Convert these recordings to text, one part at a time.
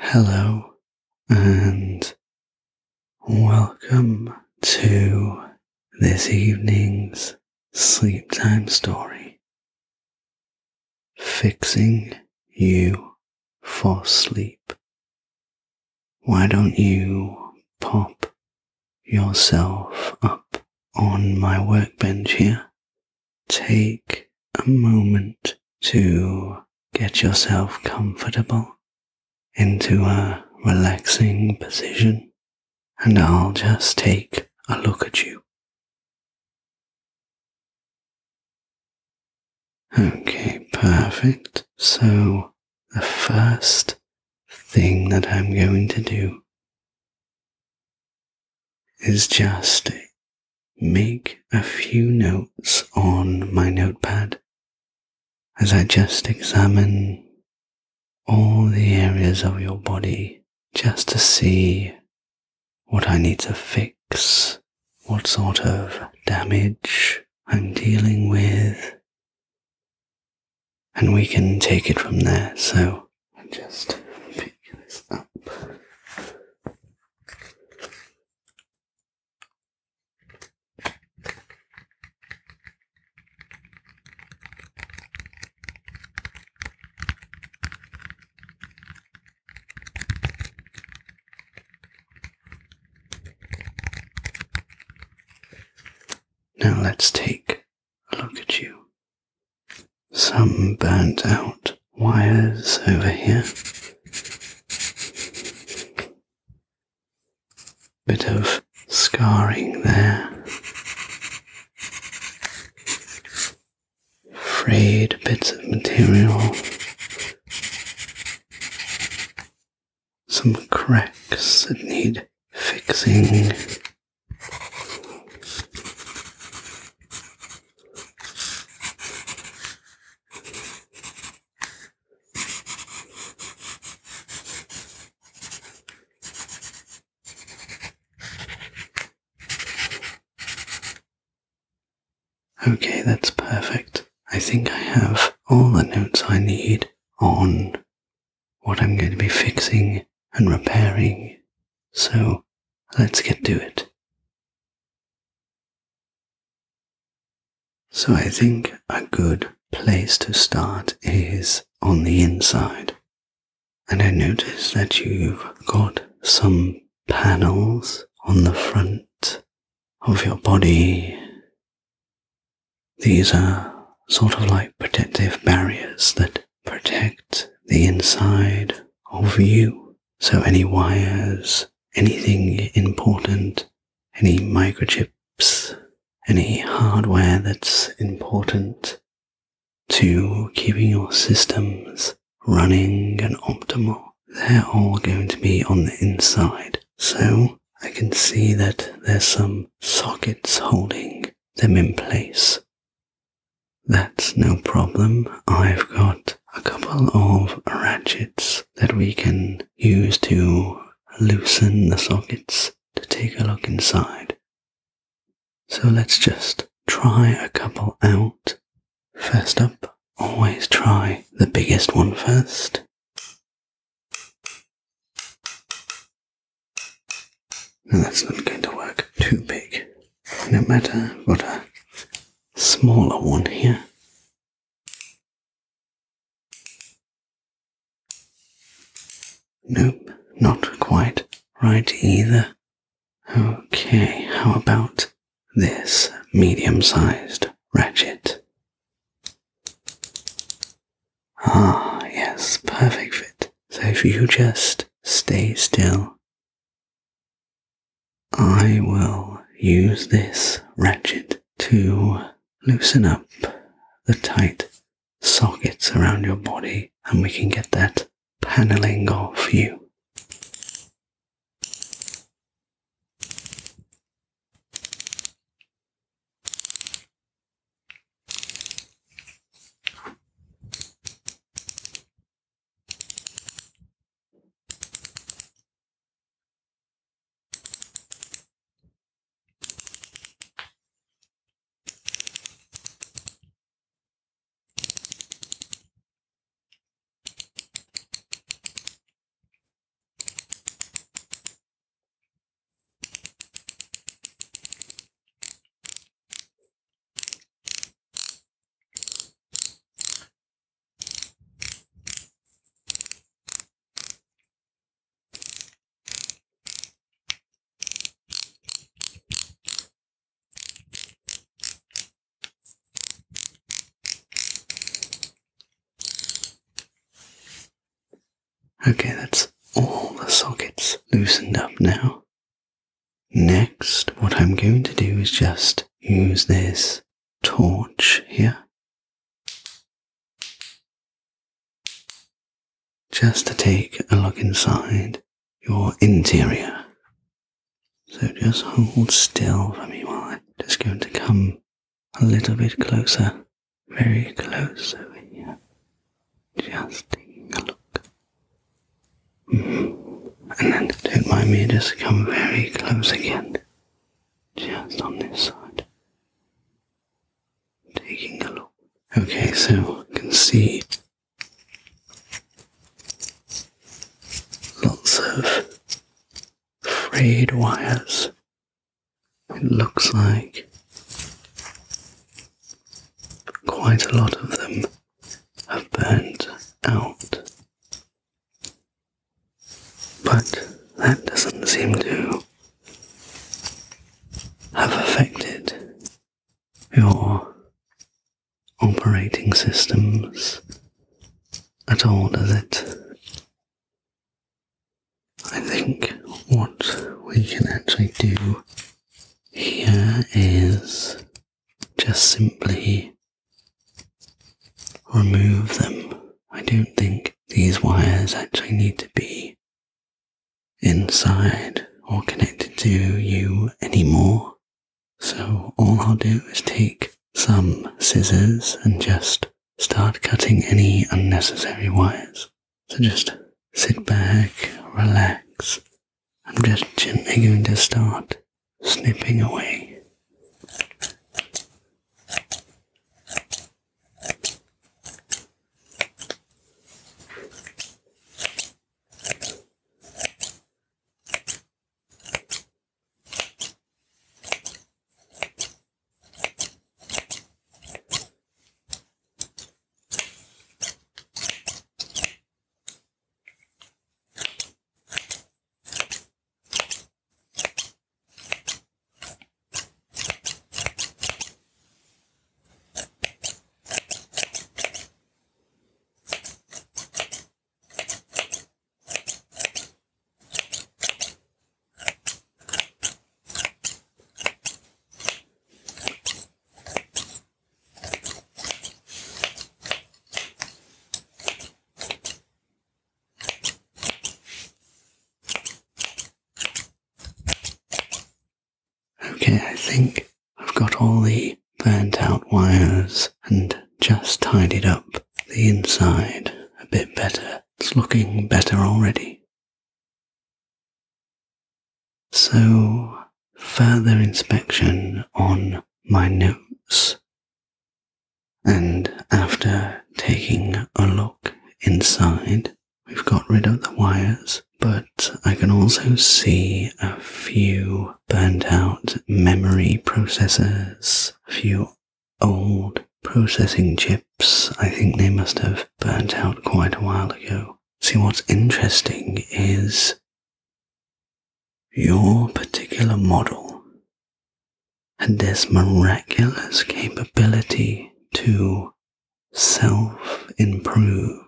Hello and welcome to this evening's sleep time story. Fixing you for sleep. Why don't you pop yourself up on my workbench here? Take a moment to get yourself comfortable into a relaxing position, and I'll just take a look at you. Okay, perfect. So, the first thing that I'm going to do is just make a few notes on my notepad as I just examine all the areas of your body just to see what I need to fix, what sort of damage I'm dealing with, and we can take it from there. So I just pick this up. Now let's take a look at you. Some burnt out wires over here. Bit of scarring there. Frayed bits of material. Some cracks that need fixing. Okay, that's perfect. I think I have all the notes I need on what I'm going to be fixing and repairing. So let's get to it. So I think a good place to start is on the inside. And I notice that you've got some panels on the front of your body these are sort of like protective barriers that protect the inside of you. So any wires, anything important, any microchips, any hardware that's important to keeping your systems running and optimal, they're all going to be on the inside. So I can see that there's some sockets holding them in place. That's no problem. I've got a couple of ratchets that we can use to loosen the sockets to take a look inside. So let's just try a couple out. First up, always try the biggest one first. Now that's not going to work too big. No matter what a smaller one here. Nope, not quite right either. Okay, how about this medium sized ratchet? Ah, yes, perfect fit. So if you just stay still, I will use this ratchet to loosen up the tight sockets around your body and we can get that paneling off you. Now. Next, what I'm going to do is just use this torch here. Just to take a look inside your interior. So just hold still for me while I'm just going to come a little bit closer. Very close over here. Just taking a look. Mhm. And then don't mind me, just come very close again. Just on this side. Taking a look. Okay, so you can see lots of frayed wires. It looks like quite a lot of them have burnt out. But that doesn't seem to have affected your operating systems at all, does it? I think what we can actually do here is just simply remove them. I don't think these wires actually need to be inside or connected to you anymore. So all I'll do is take some scissors and just start cutting any unnecessary wires. So just sit back, relax. I'm just gently going to start snipping away. Okay, I think I've got all the burnt out wires and just tidied up the inside a bit better. It's looking better already. So, further inspection on my notes. And after taking a look inside, we've got rid of the wires, but I can also see a few burnt out memory processors, a few old processing chips. I think they must have burnt out quite a while ago. See, what's interesting is your particular model had this miraculous capability to self improve.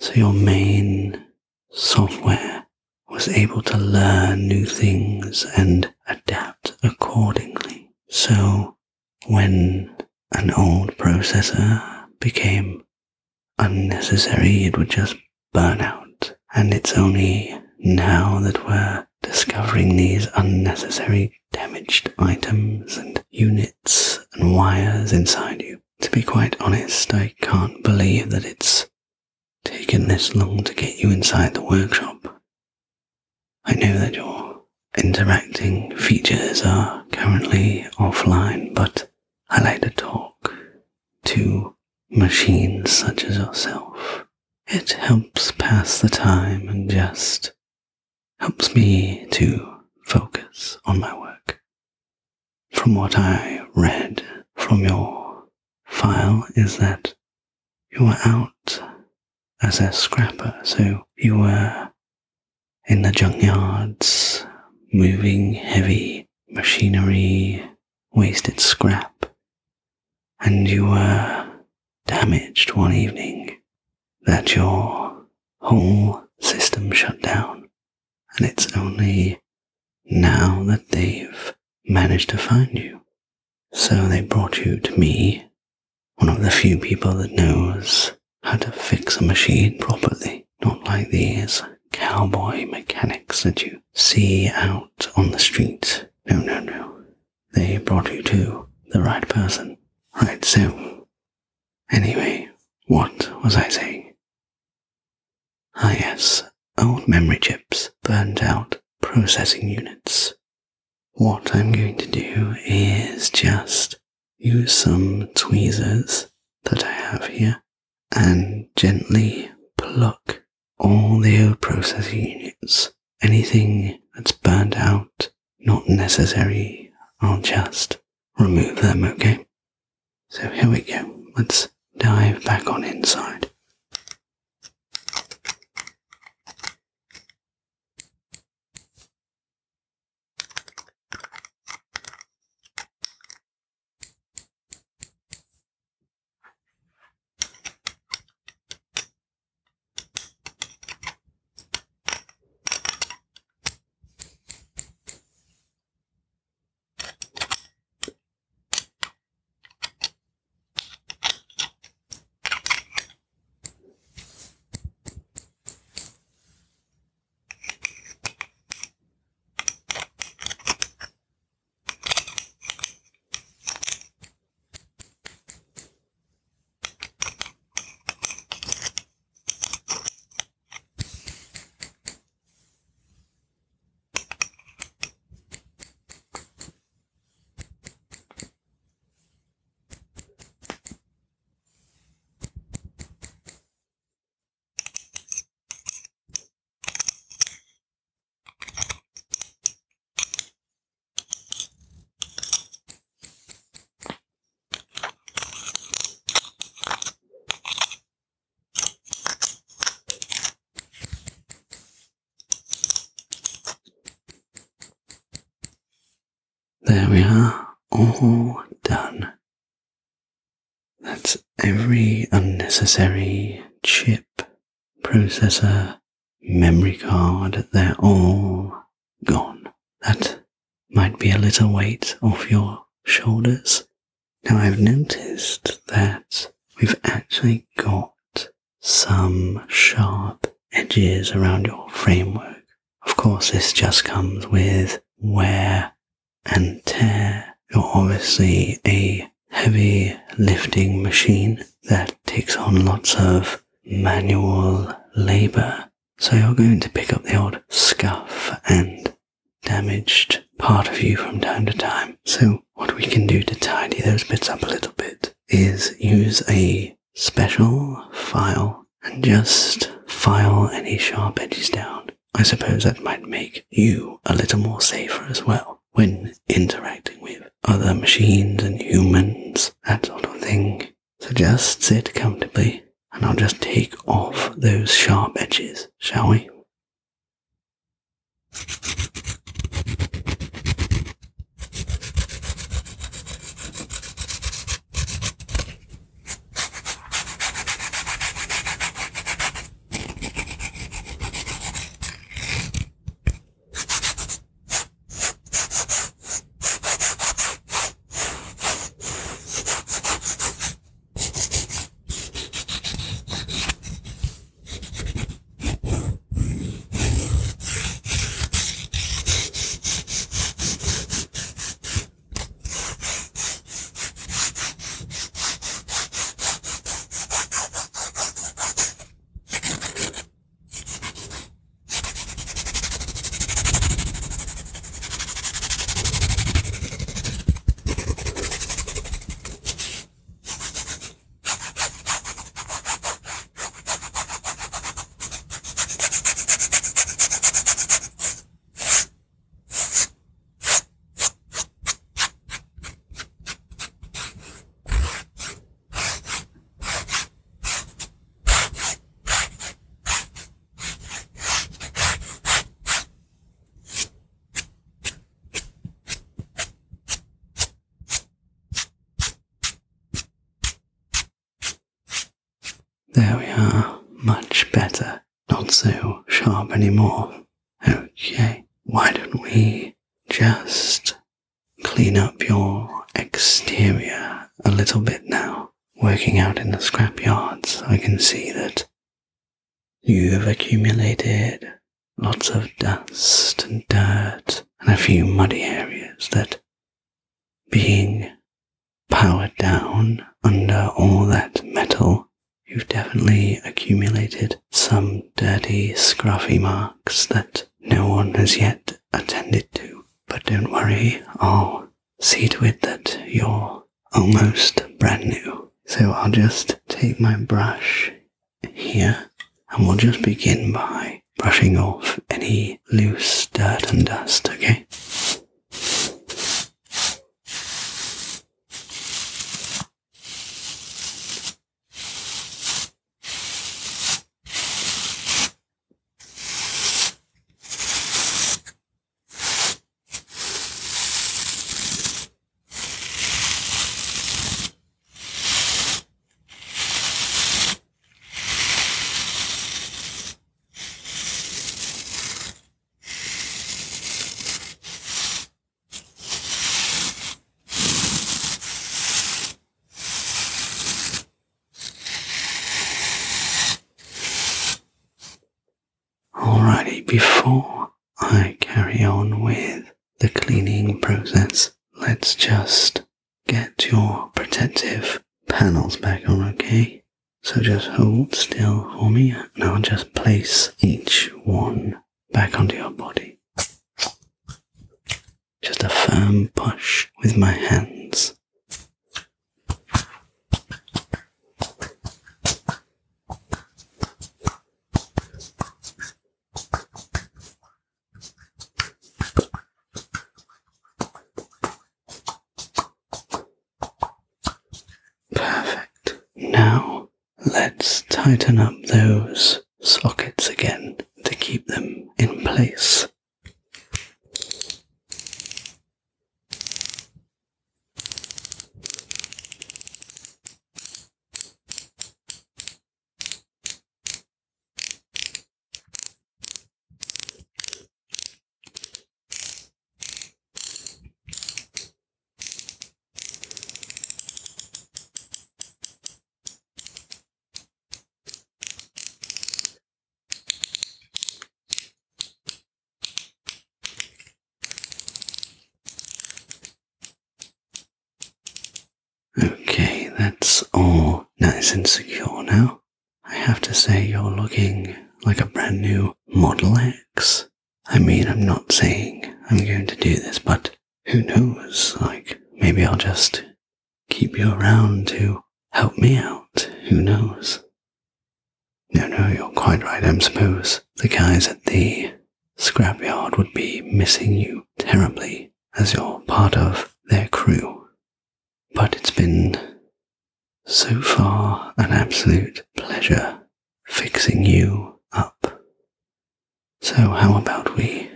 So your main software was able to learn new things and adapt accordingly. So when an old processor became unnecessary, it would just burn out. And it's only now that we're discovering these unnecessary damaged items and units and wires inside you. To be quite honest, I can't believe that it's taken this long to get you inside the workshop. I know that your interacting features are currently offline, but I like to talk to machines such as yourself. It helps pass the time and just helps me to focus on my work. From what I read from your file is that you were out as a scrapper, so you were in the junkyards moving heavy machinery, wasted scrap, and you were damaged one evening that your whole system shut down. and it's only now that they've managed to find you. So they brought you to me, one of the few people that knows how to fix a machine properly, not like these cowboy mechanics that you see out on the street. No, no, no. They brought you to the right person. Right, so. Anyway, what was I saying? Ah, yes, old memory chips burned out processing units. What I'm going to do is just use some tweezers that I have here and gently pluck all the old processing units. Anything that's burned out, not necessary, I'll just remove them, okay? So here we go. Let's dive back on inside. There we are, all done. That's every unnecessary chip, processor, memory card, they're all gone. That might be a little weight off your shoulders. Now I've noticed that we've actually got some sharp edges around your framework. Of course, this just comes with wear and tear. You're obviously a heavy lifting machine that takes on lots of manual labor. So you're going to pick up the odd scuff and damaged part of you from time to time. So what we can do to tidy those bits up a little bit is use a special file and just file any sharp edges down. I suppose that might make you a little more safer as well when interacting with other machines and humans, that sort of thing. So just sit comfortably and I'll just take off those sharp edges, shall we? There we are, much better, not so sharp anymore. Okay, why don't we just clean up your exterior a little bit now? Working out in the scrapyards, I can see that you've accumulated lots of dust and dirt and a few muddy areas that being powered down under all that metal, you've definitely accumulated some dirty, scruffy marks that no one has yet attended to. But don't worry, I'll see to it that you're almost brand new. So I'll just take my brush here and we'll just begin by brushing off any loose dirt and dust, okay? Before I carry on with the cleaning process, let's just get your protective panels back on, okay? So just hold still for me and I'll just place each one back onto your body. Just a firm push with my hands. Perfect. Now let's tighten up those sockets again to keep them in place. Okay, that's all nice and secure now. I have to say you're looking like a brand new Model X. I mean, I'm not saying I'm going to do this, but who knows? Like, maybe I'll just keep you around to help me out. Who knows? No, no, you're quite right. I suppose the guys at the scrapyard would be missing you terribly as you're part of their crew. But it's been so far an absolute pleasure fixing you up. So, how about we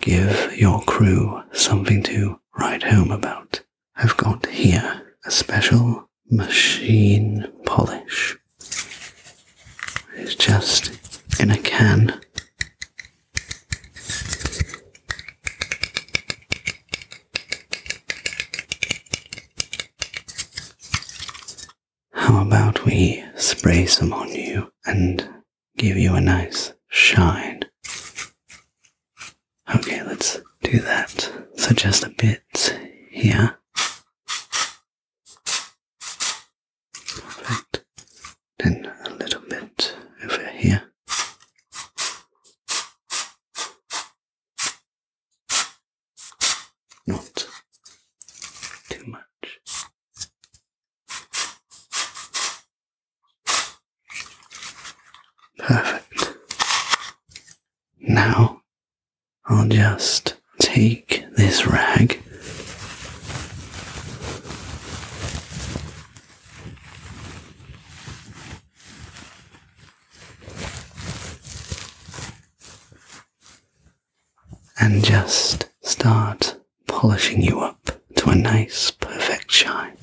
give your crew something to write home about? I've got here a special machine polish. It's just in a can. How about we spray some on you and give you a nice shine? Okay, let's do that. So just a bit here. Perfect. Then a little bit over here. Not too much. Perfect. Now I'll just take this rag. And just start polishing you up to a nice, perfect shine.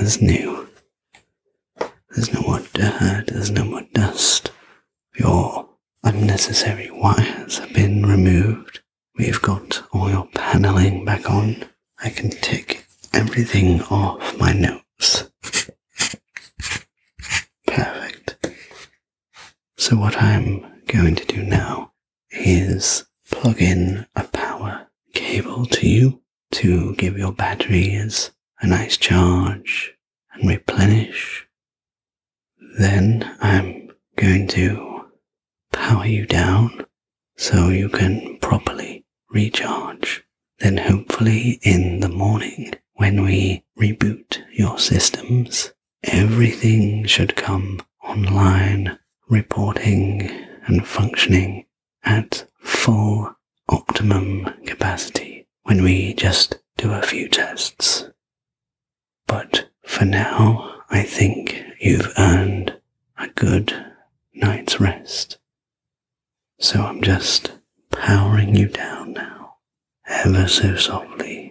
As new. There's no more dirt, there's no more dust. Your unnecessary wires have been removed. We've got all your paneling back on. I can tick everything off my notes. Perfect. So, what I'm going to do now is plug in a power cable to you to give your batteries a nice charge and replenish. Then I'm going to power you down so you can properly recharge. Then hopefully in the morning when we reboot your systems, everything should come online, reporting and functioning at full optimum capacity when we just do a few tests. But for now, I think you've earned a good night's rest. So I'm just powering you down now, ever so softly